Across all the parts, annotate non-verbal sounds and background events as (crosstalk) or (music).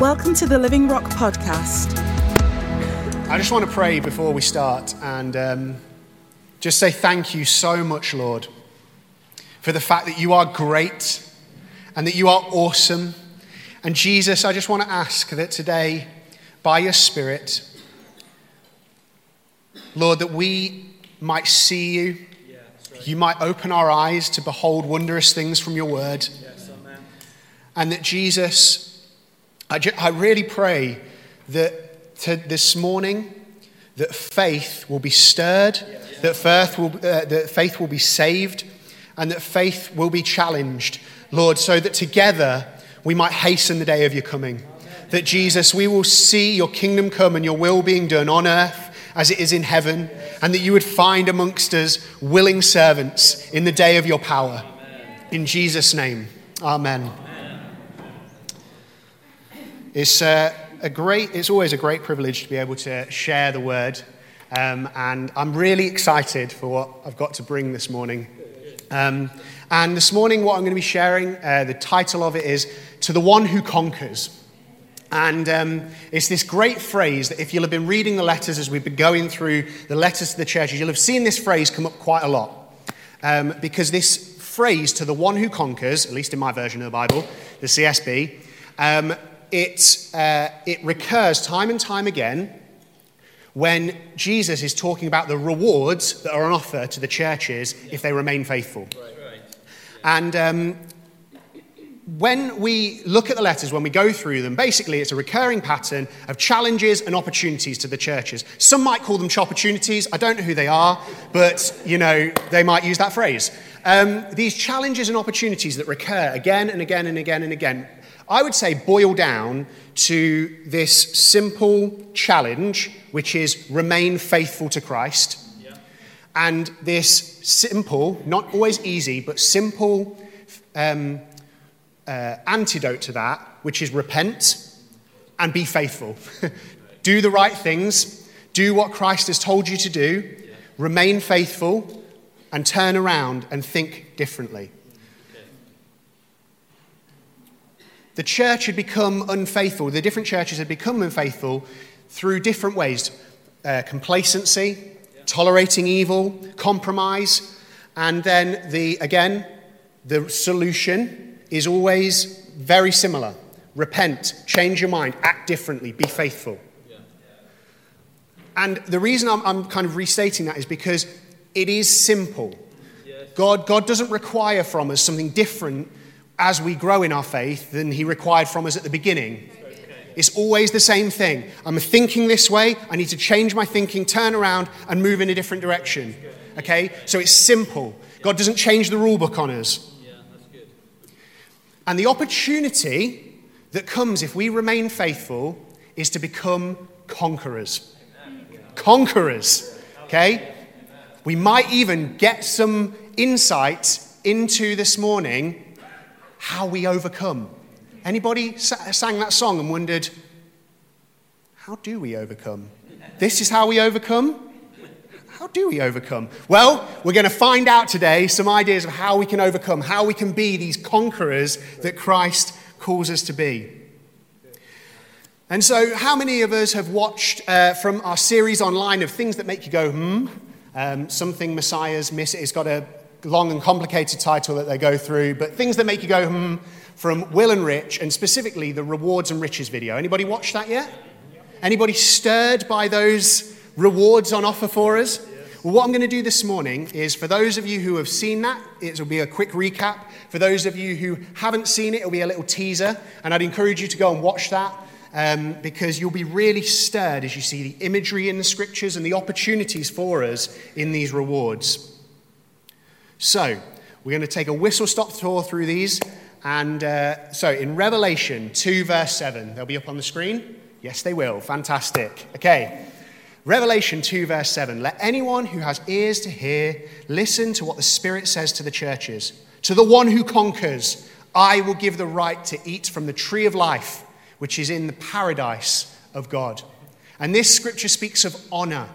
Welcome to the Living Rock Podcast. I just want to pray before we start and um, just say thank you so much, Lord, for the fact that you are great and that you are awesome. And Jesus, I just want to ask that today, by your Spirit, Lord, that we might see you. You might open our eyes to behold wondrous things from your word. And that Jesus, I, ju- I really pray that to this morning, that faith will be stirred, that, faith will, uh, that faith will be saved, and that faith will be challenged, Lord, so that together we might hasten the day of your coming. That Jesus, we will see your kingdom come and your will being done on earth as it is in heaven, and that you would find amongst us willing servants in the day of your power. In Jesus' name, amen. It's, uh, a great, it's always a great privilege to be able to share the word, um, and I'm really excited for what I've got to bring this morning. Um, and this morning, what I'm going to be sharing, uh, the title of it is To the One Who Conquers. And um, it's this great phrase that if you'll have been reading the letters as we've been going through the letters to the churches, you'll have seen this phrase come up quite a lot. Um, because this phrase, to the one who conquers, at least in my version of the Bible, the CSB, um, it, uh, it recurs time and time again when Jesus is talking about the rewards that are on offer to the churches if they remain faithful. And um, when we look at the letters, when we go through them, basically it's a recurring pattern of challenges and opportunities to the churches. Some might call them opportunities. I don't know who they are, but you know they might use that phrase. Um, these challenges and opportunities that recur again and again and again and again, I would say boil down to this simple challenge, which is remain faithful to Christ. And this simple, not always easy, but simple um, uh, antidote to that, which is repent and be faithful. (laughs) do the right things, do what Christ has told you to do, remain faithful, and turn around and think differently. The church had become unfaithful, the different churches had become unfaithful through different ways uh, complacency, tolerating evil, compromise, and then the, again, the solution is always very similar repent, change your mind, act differently, be faithful. And the reason I'm, I'm, kind of restating that is because it is simple. God, God doesn't require from us something different as we grow in our faith than He required from us at the beginning. It's always the same thing. I'm thinking this way, I need to change my thinking, turn around, and move in a different direction. Okay? So it's simple. God doesn't change the rule book on us. Yeah, that's good. And the opportunity that comes if we remain faithful is to become conquerors. Conquerors. Okay? We might even get some insight into this morning how we overcome. Anybody sang that song and wondered, how do we overcome? This is how we overcome? How do we overcome? Well, we're going to find out today some ideas of how we can overcome, how we can be these conquerors that Christ calls us to be. And so, how many of us have watched uh, from our series online of things that make you go, hmm? Um, something Messiah's miss. It's got a long and complicated title that they go through, but things that make you go, hmm, from Will and Rich, and specifically the rewards and riches video. Anybody watched that yet? Anybody stirred by those rewards on offer for us? Well, what I'm going to do this morning is for those of you who have seen that, it will be a quick recap. For those of you who haven't seen it, it'll be a little teaser. And I'd encourage you to go and watch that um, because you'll be really stirred as you see the imagery in the scriptures and the opportunities for us in these rewards. So, we're going to take a whistle stop tour through these. And uh, so, in Revelation 2, verse 7, they'll be up on the screen. Yes, they will. Fantastic. Okay. Revelation 2, verse 7 Let anyone who has ears to hear listen to what the Spirit says to the churches. To the one who conquers, I will give the right to eat from the tree of life, which is in the paradise of God. And this scripture speaks of honor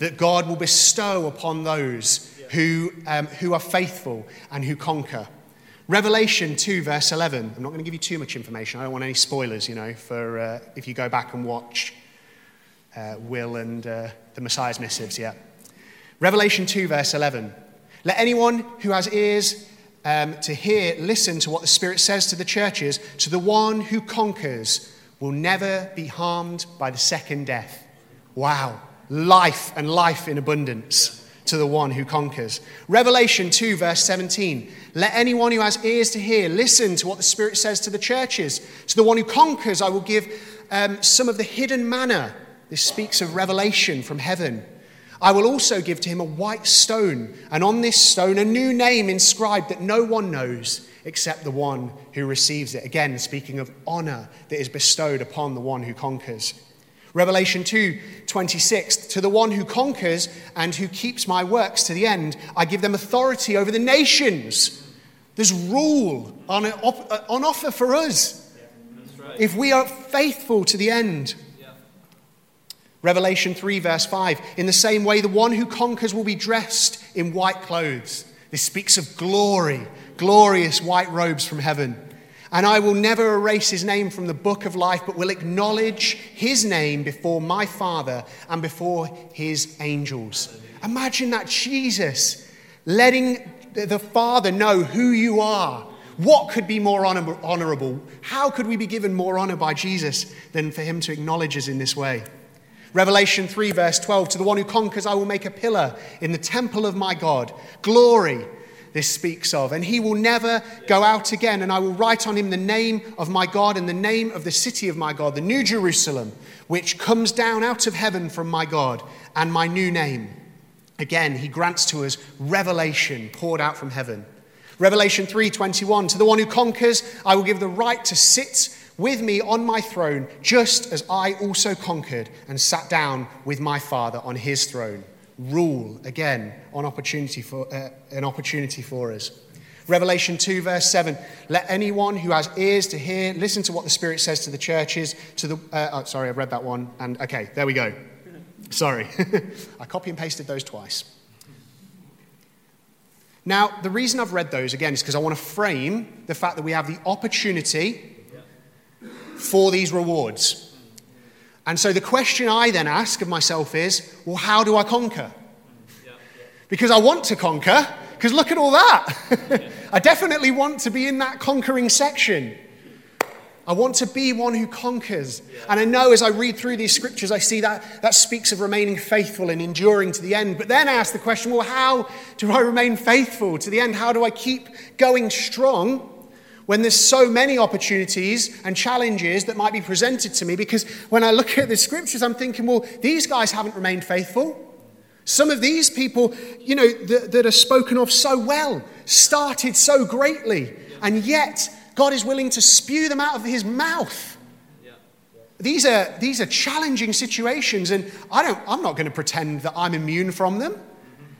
that God will bestow upon those who, um, who are faithful and who conquer. Revelation 2, verse 11. I'm not going to give you too much information. I don't want any spoilers, you know, for uh, if you go back and watch uh, Will and uh, the Messiah's missives, yeah. Revelation 2, verse 11. Let anyone who has ears um, to hear listen to what the Spirit says to the churches. To the one who conquers will never be harmed by the second death. Wow. Life and life in abundance to the one who conquers. Revelation 2, verse 17. Let anyone who has ears to hear listen to what the Spirit says to the churches. To the one who conquers, I will give um, some of the hidden manna. This speaks of revelation from heaven. I will also give to him a white stone, and on this stone a new name inscribed that no one knows except the one who receives it. Again, speaking of honor that is bestowed upon the one who conquers. Revelation 2 26, to the one who conquers and who keeps my works to the end, I give them authority over the nations. There's rule on, uh, on offer for us right. if we are faithful to the end. Yeah. Revelation 3, verse 5, in the same way, the one who conquers will be dressed in white clothes. This speaks of glory, glorious white robes from heaven. And I will never erase his name from the book of life, but will acknowledge his name before my Father and before his angels. Imagine that Jesus letting the Father know who you are. What could be more honorable? How could we be given more honor by Jesus than for him to acknowledge us in this way? Revelation 3, verse 12 To the one who conquers, I will make a pillar in the temple of my God. Glory this speaks of. And he will never go out again. And I will write on him the name of my God and the name of the city of my God, the New Jerusalem, which comes down out of heaven from my God, and my new name. Again, he grants to us revelation poured out from heaven. Revelation 3:21 To the one who conquers, I will give the right to sit with me on my throne, just as I also conquered and sat down with my Father on his throne rule again on opportunity for, uh, an opportunity for us. Revelation 2, verse 7 Let anyone who has ears to hear listen to what the Spirit says to the churches. To the, uh, oh, sorry, I read that one. And okay, there we go. Sorry. (laughs) I copy and pasted those twice. Now, the reason I've read those again is because I want to frame the fact that we have the opportunity for these rewards. And so the question I then ask of myself is well, how do I conquer? Because I want to conquer, because look at all that. (laughs) I definitely want to be in that conquering section. I want to be one who conquers. And I know as I read through these scriptures, I see that that speaks of remaining faithful and enduring to the end. But then I ask the question well, how do I remain faithful to the end? How do I keep going strong when there's so many opportunities and challenges that might be presented to me. Because when I look at the scriptures, I'm thinking, well, these guys haven't remained faithful. Some of these people, you know, that, that are spoken of so well, started so greatly, and yet God is willing to spew them out of his mouth. These are, these are challenging situations, and I don't, I'm not going to pretend that I'm immune from them.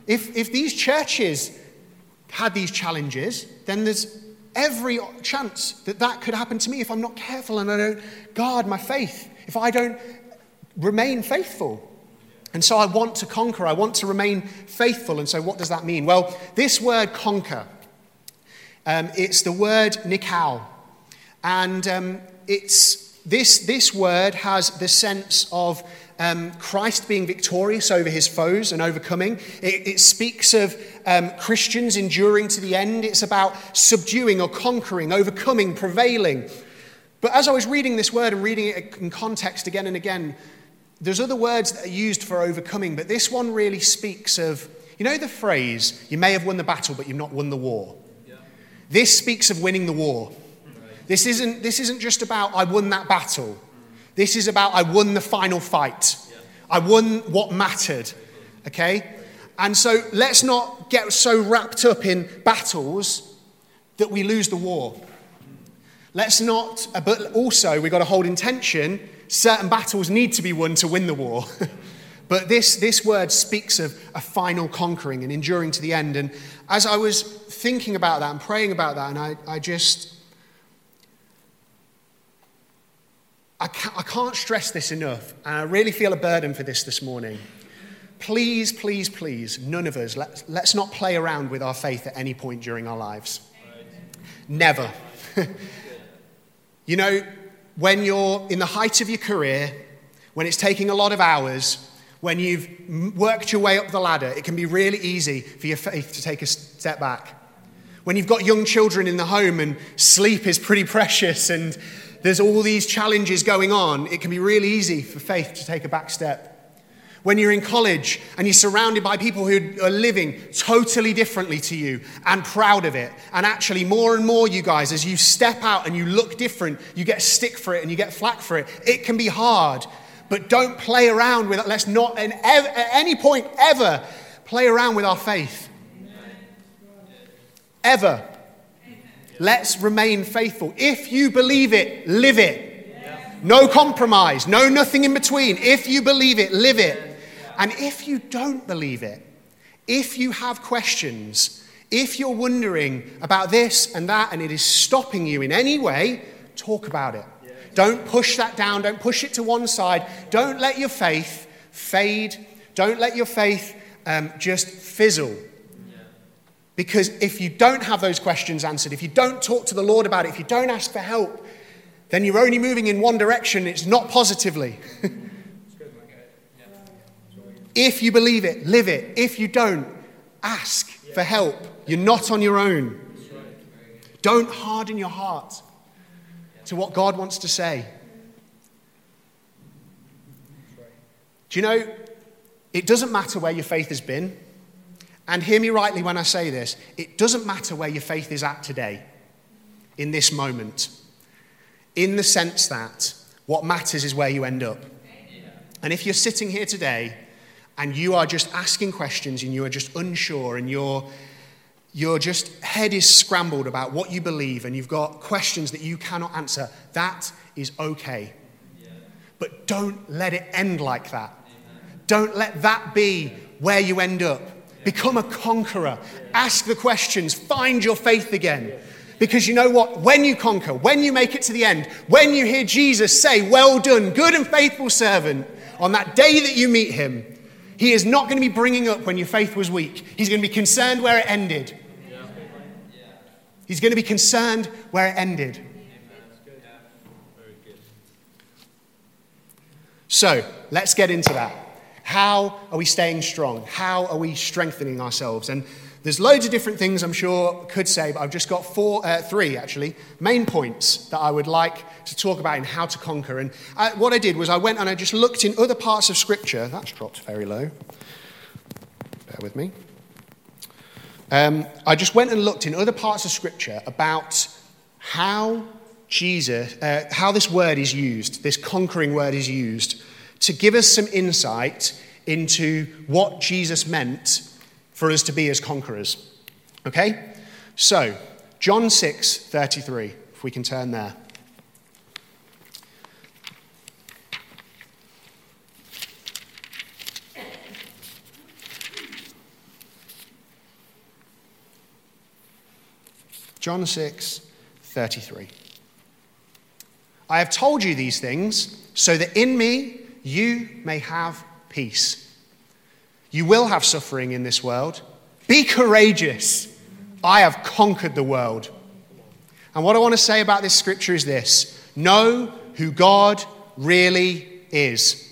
If, if these churches had these challenges, then there's every chance that that could happen to me if I'm not careful and I don't guard my faith, if I don't remain faithful. And so I want to conquer, I want to remain faithful. And so, what does that mean? Well, this word conquer, um, it's the word nikao. And um, it's, this, this word has the sense of um, Christ being victorious over his foes and overcoming. It, it speaks of um, Christians enduring to the end. It's about subduing or conquering, overcoming, prevailing. But as I was reading this word and reading it in context again and again, there's other words that are used for overcoming, but this one really speaks of, you know, the phrase, you may have won the battle, but you've not won the war. Yeah. This speaks of winning the war. Right. This, isn't, this isn't just about, I won that battle. This is about I won the final fight. I won what mattered. Okay? And so let's not get so wrapped up in battles that we lose the war. Let's not, but also we've got to hold intention. Certain battles need to be won to win the war. (laughs) but this, this word speaks of a final conquering and enduring to the end. And as I was thinking about that and praying about that, and I, I just I can't, I can't stress this enough, and I really feel a burden for this this morning. Please, please, please, none of us, let's, let's not play around with our faith at any point during our lives. Never. (laughs) you know, when you're in the height of your career, when it's taking a lot of hours, when you've worked your way up the ladder, it can be really easy for your faith to take a step back. When you've got young children in the home and sleep is pretty (laughs) precious and there's all these challenges going on, it can be really easy for faith to take a back step. When you're in college and you're surrounded by people who are living totally differently to you and proud of it, and actually, more and more, you guys, as you step out and you look different, you get stick for it and you get flack for it. It can be hard, but don't play around with it. Let's not, at any point ever, play around with our faith. Ever. Let's remain faithful. If you believe it, live it. No compromise, no nothing in between. If you believe it, live it. And if you don't believe it, if you have questions, if you're wondering about this and that and it is stopping you in any way, talk about it. Don't push that down. Don't push it to one side. Don't let your faith fade. Don't let your faith um, just fizzle. Because if you don't have those questions answered, if you don't talk to the Lord about it, if you don't ask for help, then you're only moving in one direction. It's not positively. (laughs) If you believe it, live it. If you don't, ask for help. You're not on your own. Don't harden your heart to what God wants to say. Do you know, it doesn't matter where your faith has been. And hear me rightly when I say this it doesn't matter where your faith is at today, in this moment, in the sense that what matters is where you end up. And if you're sitting here today and you are just asking questions and you are just unsure and your, your just head is scrambled about what you believe and you've got questions that you cannot answer, that is okay. But don't let it end like that. Don't let that be where you end up. Become a conqueror. Ask the questions. Find your faith again. Because you know what? When you conquer, when you make it to the end, when you hear Jesus say, Well done, good and faithful servant, on that day that you meet him, he is not going to be bringing up when your faith was weak. He's going to be concerned where it ended. He's going to be concerned where it ended. So let's get into that. How are we staying strong? How are we strengthening ourselves? And there's loads of different things I'm sure could say, but I've just got four, uh, three actually, main points that I would like to talk about in how to conquer. And uh, what I did was I went and I just looked in other parts of Scripture. That's dropped very low. Bear with me. Um, I just went and looked in other parts of Scripture about how Jesus, uh, how this word is used, this conquering word is used, to give us some insight into what Jesus meant for us to be as conquerors. Okay? So, John 6 33, if we can turn there. John 6 33. I have told you these things so that in me you may have peace. You will have suffering in this world. Be courageous. I have conquered the world. And what I want to say about this scripture is this know who God really is.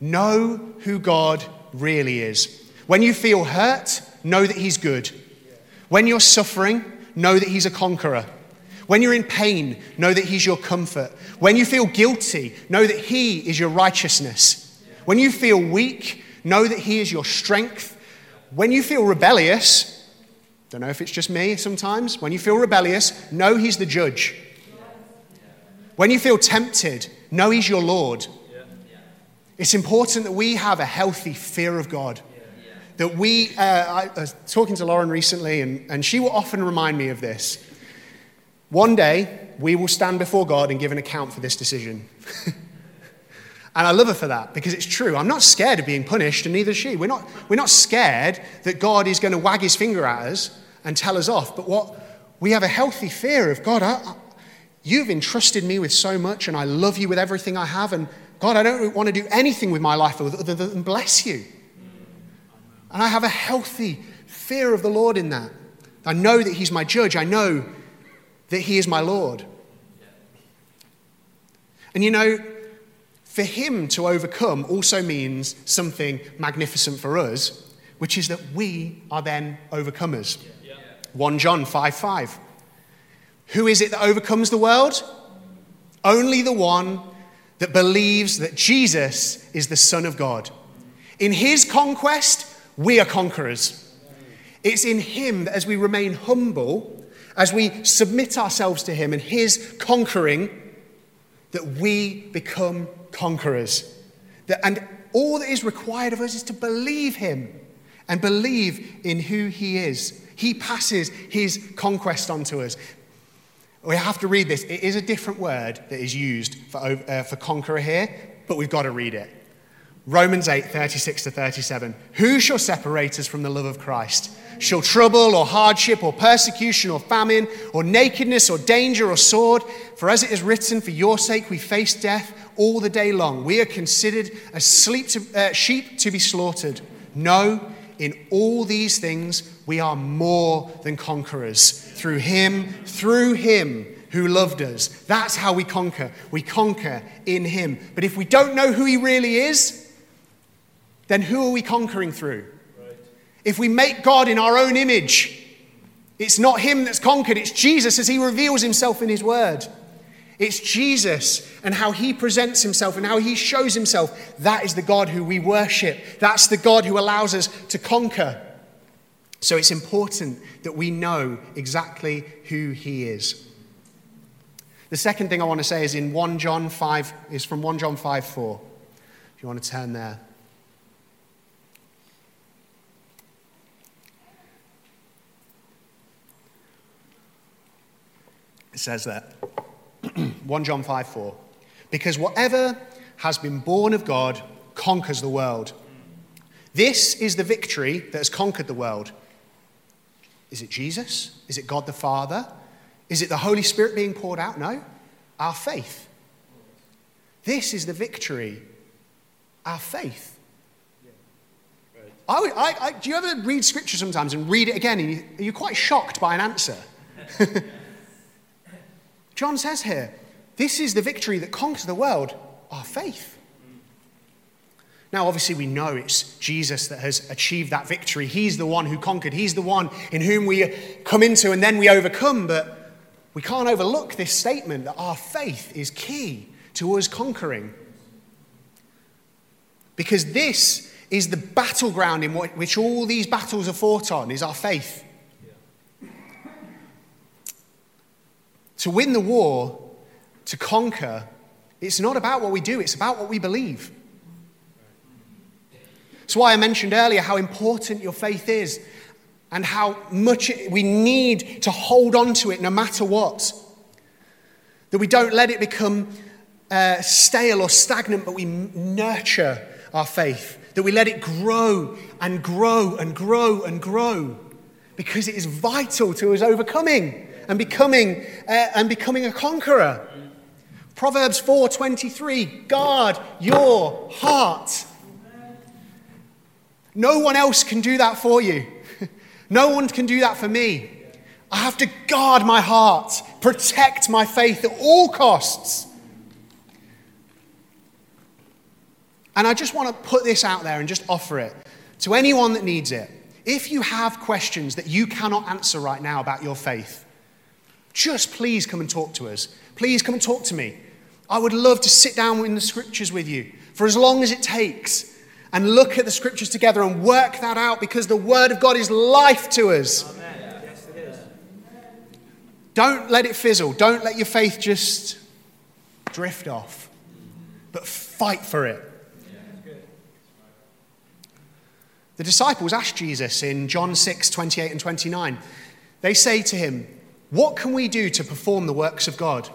Know who God really is. When you feel hurt, know that He's good. When you're suffering, know that He's a conqueror. When you're in pain, know that He's your comfort. When you feel guilty, know that He is your righteousness. When you feel weak, Know that He is your strength. When you feel rebellious, don't know if it's just me sometimes, when you feel rebellious, know He's the judge. When you feel tempted, know He's your Lord. It's important that we have a healthy fear of God. That we, uh, I was talking to Lauren recently, and, and she will often remind me of this. One day, we will stand before God and give an account for this decision. (laughs) And I love her for that because it's true. I'm not scared of being punished, and neither is she. We're not, we're not scared that God is going to wag his finger at us and tell us off. But what we have a healthy fear of God, I, I, you've entrusted me with so much, and I love you with everything I have. And God, I don't want to do anything with my life other than bless you. And I have a healthy fear of the Lord in that. I know that He's my judge. I know that he is my Lord. And you know, for him to overcome also means something magnificent for us, which is that we are then overcomers. 1 John 5 5. Who is it that overcomes the world? Only the one that believes that Jesus is the Son of God. In his conquest, we are conquerors. It's in him that as we remain humble, as we submit ourselves to him and his conquering, that we become conquerors. That, and all that is required of us is to believe him and believe in who he is. He passes his conquest onto us. We have to read this. It is a different word that is used for, uh, for conqueror here, but we've got to read it. Romans 8, 36 to 37. Who shall separate us from the love of Christ? Shall trouble or hardship or persecution or famine or nakedness or danger or sword? For as it is written, for your sake we face death all the day long. We are considered as sleep to, uh, sheep to be slaughtered. No, in all these things we are more than conquerors through him, through him who loved us. That's how we conquer. We conquer in him. But if we don't know who he really is, then who are we conquering through? If we make God in our own image, it's not Him that's conquered, it's Jesus as He reveals Himself in His Word. It's Jesus and how He presents Himself and how He shows Himself. That is the God who we worship. That's the God who allows us to conquer. So it's important that we know exactly who He is. The second thing I want to say is in 1 John 5, is from 1 John 5 4. If you want to turn there. It says that. (clears throat) 1 John 5 4. Because whatever has been born of God conquers the world. This is the victory that has conquered the world. Is it Jesus? Is it God the Father? Is it the Holy Spirit being poured out? No. Our faith. This is the victory. Our faith. I, I, I, do you ever read scripture sometimes and read it again and you, you're quite shocked by an answer? (laughs) John says here, this is the victory that conquers the world, our faith. Now, obviously, we know it's Jesus that has achieved that victory. He's the one who conquered. He's the one in whom we come into and then we overcome. But we can't overlook this statement that our faith is key to us conquering. Because this is the battleground in which all these battles are fought on, is our faith. To win the war, to conquer, it's not about what we do, it's about what we believe. That's why I mentioned earlier how important your faith is and how much we need to hold on to it no matter what. That we don't let it become uh, stale or stagnant, but we nurture our faith. That we let it grow and grow and grow and grow because it is vital to us overcoming and becoming, uh, and becoming a conqueror. Proverbs 4:23 guard your heart. No one else can do that for you. (laughs) no one can do that for me. I have to guard my heart, protect my faith at all costs. And I just want to put this out there and just offer it to anyone that needs it. If you have questions that you cannot answer right now about your faith, just please come and talk to us. Please come and talk to me. I would love to sit down in the scriptures with you for as long as it takes and look at the scriptures together and work that out because the word of God is life to us. Yes, it is. Don't let it fizzle. Don't let your faith just drift off, but fight for it. The disciples asked Jesus in John 6 28 and 29. They say to him, what can we do to perform the works of God?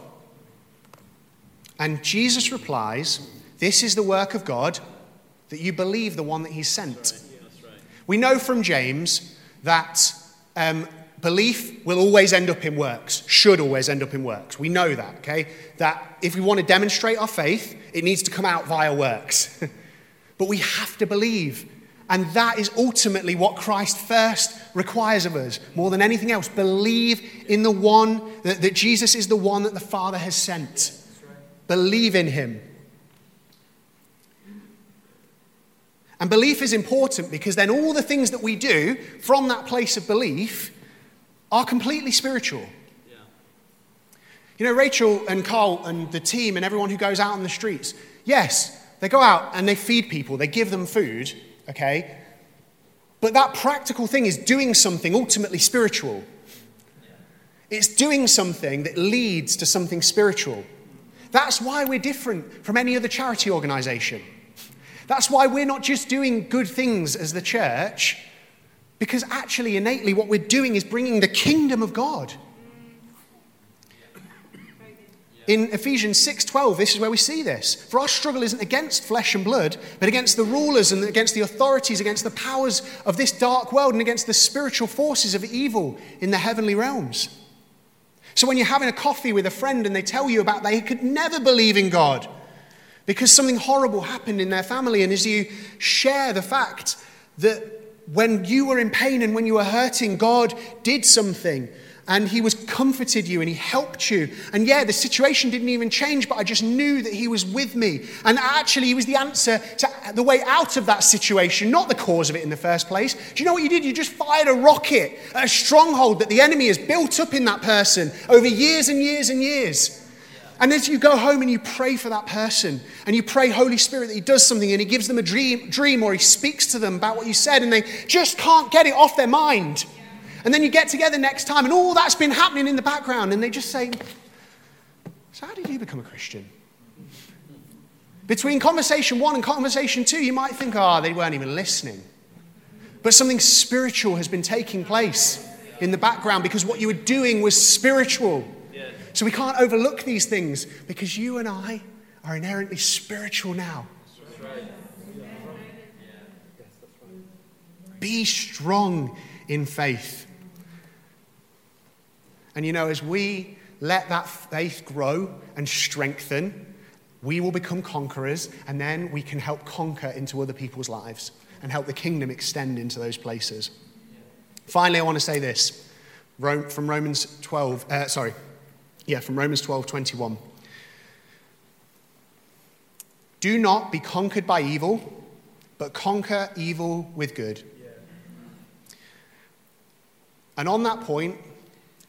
And Jesus replies, This is the work of God, that you believe the one that He sent. We know from James that um, belief will always end up in works, should always end up in works. We know that, okay? That if we want to demonstrate our faith, it needs to come out via works. (laughs) but we have to believe. And that is ultimately what Christ first requires of us, more than anything else. Believe in the one, that, that Jesus is the one that the Father has sent. Believe in him. And belief is important because then all the things that we do from that place of belief are completely spiritual. You know, Rachel and Carl and the team and everyone who goes out on the streets, yes, they go out and they feed people, they give them food, okay? But that practical thing is doing something ultimately spiritual. It's doing something that leads to something spiritual. That's why we're different from any other charity organization. That's why we're not just doing good things as the church, because actually, innately, what we're doing is bringing the kingdom of God. In Ephesians 6:12, this is where we see this. For our struggle isn't against flesh and blood, but against the rulers and against the authorities, against the powers of this dark world, and against the spiritual forces of evil in the heavenly realms. So when you're having a coffee with a friend and they tell you about they could never believe in God because something horrible happened in their family, and as you share the fact that when you were in pain and when you were hurting, God did something and he was comforted you and he helped you. And yeah the situation didn't even change but i just knew that he was with me. And actually he was the answer to the way out of that situation not the cause of it in the first place. Do you know what you did? You just fired a rocket at a stronghold that the enemy has built up in that person over years and years and years. And as you go home and you pray for that person and you pray holy spirit that he does something and he gives them a dream, dream or he speaks to them about what you said and they just can't get it off their mind and then you get together next time, and all that's been happening in the background, and they just say, So, how did you become a Christian? Between conversation one and conversation two, you might think, Oh, they weren't even listening. But something spiritual has been taking place in the background because what you were doing was spiritual. So we can't overlook these things because you and I are inherently spiritual now. Be strong in faith. And you know, as we let that faith grow and strengthen, we will become conquerors, and then we can help conquer into other people's lives and help the kingdom extend into those places. Finally, I want to say this from Romans 12, uh, sorry, yeah, from Romans 12 21. Do not be conquered by evil, but conquer evil with good. And on that point,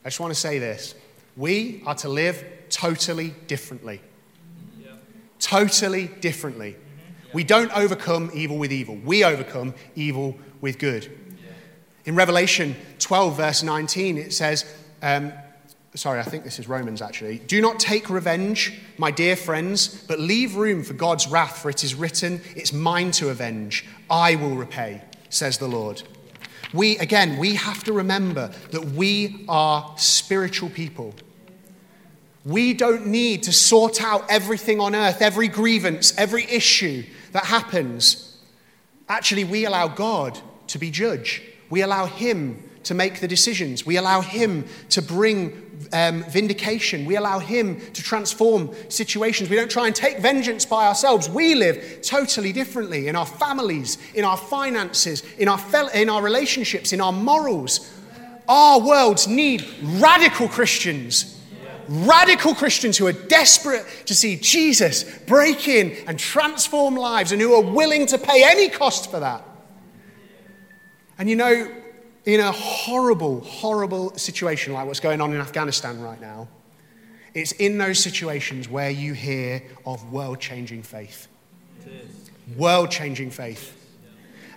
I just want to say this. We are to live totally differently. Yeah. Totally differently. Mm-hmm. We don't overcome evil with evil, we overcome evil with good. Yeah. In Revelation 12, verse 19, it says, um, sorry, I think this is Romans actually. Do not take revenge, my dear friends, but leave room for God's wrath, for it is written, It's mine to avenge. I will repay, says the Lord. We, again, we have to remember that we are spiritual people. We don't need to sort out everything on earth, every grievance, every issue that happens. Actually, we allow God to be judge. We allow Him to make the decisions. We allow Him to bring um, vindication. We allow Him to transform situations. We don't try and take vengeance by ourselves. We live totally differently in our families, in our finances, in our, fel- in our relationships, in our morals. Our worlds need radical Christians. Radical Christians who are desperate to see Jesus break in and transform lives and who are willing to pay any cost for that. And you know, in a horrible, horrible situation like what's going on in Afghanistan right now, it's in those situations where you hear of world changing faith. World changing faith.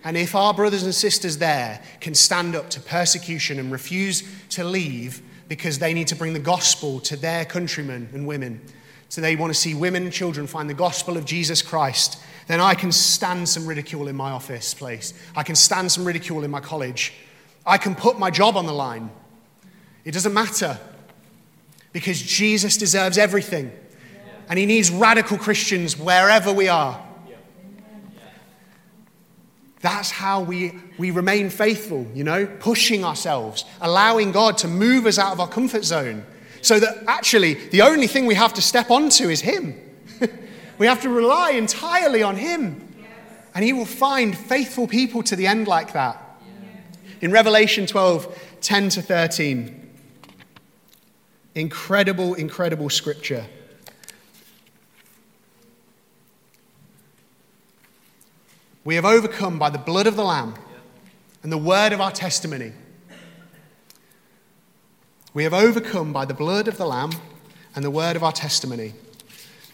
And if our brothers and sisters there can stand up to persecution and refuse to leave because they need to bring the gospel to their countrymen and women, so they want to see women and children find the gospel of Jesus Christ, then I can stand some ridicule in my office place. I can stand some ridicule in my college. I can put my job on the line. It doesn't matter because Jesus deserves everything. And he needs radical Christians wherever we are. That's how we, we remain faithful, you know, pushing ourselves, allowing God to move us out of our comfort zone. So that actually the only thing we have to step onto is Him. (laughs) we have to rely entirely on Him. And he will find faithful people to the end like that. In Revelation 12, 10 to 13, incredible, incredible scripture. We have overcome by the blood of the Lamb and the word of our testimony. We have overcome by the blood of the Lamb and the word of our testimony.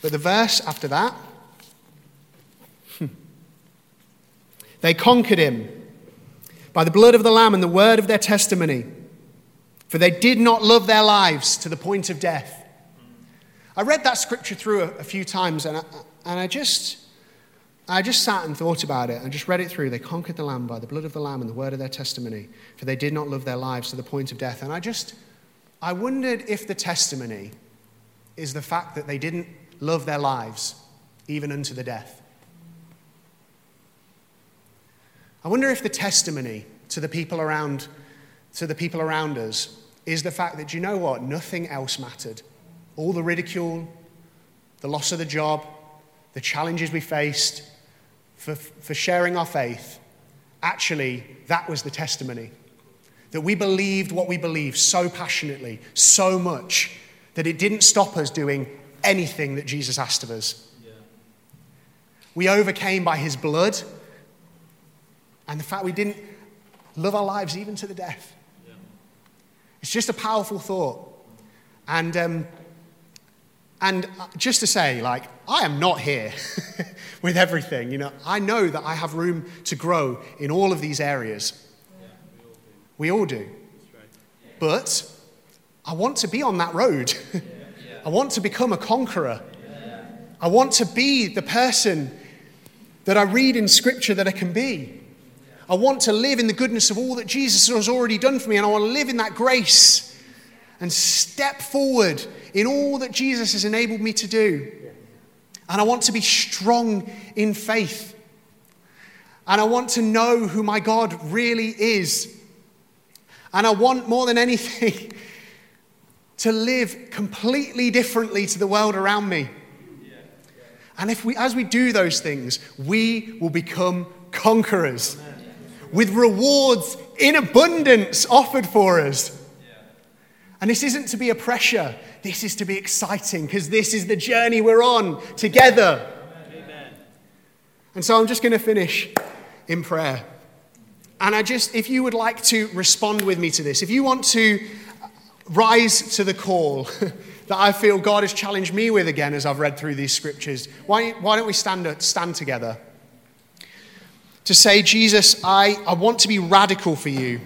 But the verse after that, (laughs) they conquered him by the blood of the Lamb and the word of their testimony, for they did not love their lives to the point of death. I read that scripture through a, a few times and I, and I just. I just sat and thought about it and just read it through. They conquered the Lamb by the blood of the Lamb and the word of their testimony, for they did not love their lives to the point of death. And I just, I wondered if the testimony is the fact that they didn't love their lives even unto the death. I wonder if the testimony to the people around, to the people around us is the fact that, you know what? Nothing else mattered. All the ridicule, the loss of the job, the challenges we faced for, for sharing our faith, actually, that was the testimony. That we believed what we believed so passionately, so much, that it didn't stop us doing anything that Jesus asked of us. Yeah. We overcame by his blood and the fact we didn't love our lives even to the death. Yeah. It's just a powerful thought. And, um, and just to say, like, I am not here (laughs) with everything. You know, I know that I have room to grow in all of these areas. Yeah, we all do. We all do. Right. But I want to be on that road. (laughs) I want to become a conqueror. I want to be the person that I read in Scripture that I can be. I want to live in the goodness of all that Jesus has already done for me, and I want to live in that grace and step forward in all that Jesus has enabled me to do. And I want to be strong in faith. And I want to know who my God really is. And I want more than anything (laughs) to live completely differently to the world around me. And if we, as we do those things, we will become conquerors with rewards in abundance offered for us. And this isn't to be a pressure, this is to be exciting because this is the journey we're on together. Amen. And so I'm just going to finish in prayer. And I just, if you would like to respond with me to this, if you want to rise to the call (laughs) that I feel God has challenged me with again as I've read through these scriptures, why, why don't we stand, stand together? To say, Jesus, I, I want to be radical for you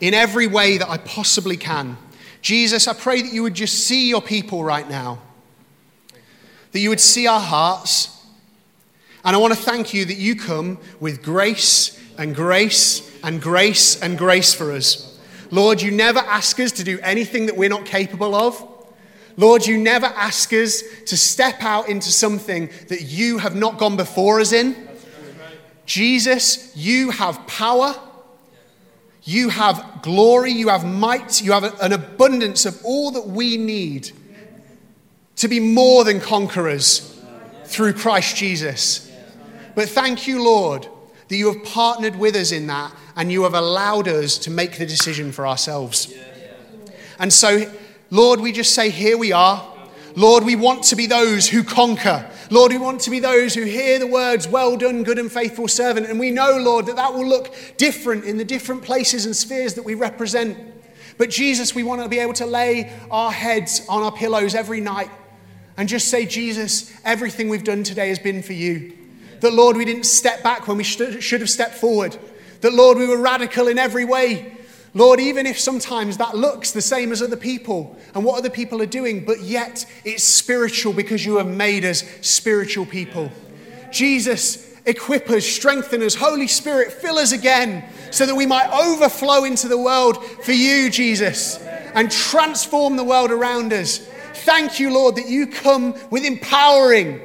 in every way that I possibly can. Jesus, I pray that you would just see your people right now, that you would see our hearts. And I want to thank you that you come with grace and grace and grace and grace for us. Lord, you never ask us to do anything that we're not capable of. Lord, you never ask us to step out into something that you have not gone before us in. Jesus, you have power. You have glory, you have might, you have an abundance of all that we need to be more than conquerors through Christ Jesus. But thank you, Lord, that you have partnered with us in that and you have allowed us to make the decision for ourselves. And so, Lord, we just say, Here we are. Lord, we want to be those who conquer. Lord, we want to be those who hear the words, Well done, good and faithful servant. And we know, Lord, that that will look different in the different places and spheres that we represent. But Jesus, we want to be able to lay our heads on our pillows every night and just say, Jesus, everything we've done today has been for you. That, Lord, we didn't step back when we should have stepped forward. That, Lord, we were radical in every way. Lord, even if sometimes that looks the same as other people and what other people are doing, but yet it's spiritual because you have made us spiritual people. Jesus, equip us, strengthen us. Holy Spirit, fill us again so that we might overflow into the world for you, Jesus, and transform the world around us. Thank you, Lord, that you come with empowering.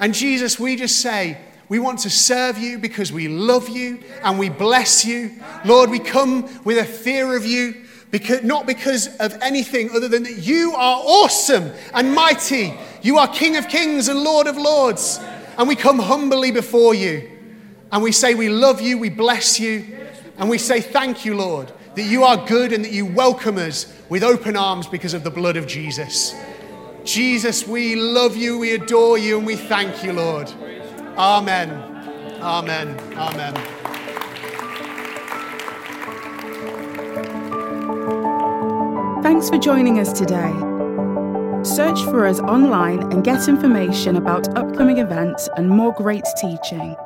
And Jesus, we just say, we want to serve you because we love you and we bless you. Lord, we come with a fear of you, because, not because of anything other than that you are awesome and mighty. You are King of kings and Lord of lords. And we come humbly before you. And we say, We love you, we bless you. And we say, Thank you, Lord, that you are good and that you welcome us with open arms because of the blood of Jesus. Jesus, we love you, we adore you, and we thank you, Lord. Amen. Amen. Amen. Thanks for joining us today. Search for us online and get information about upcoming events and more great teaching.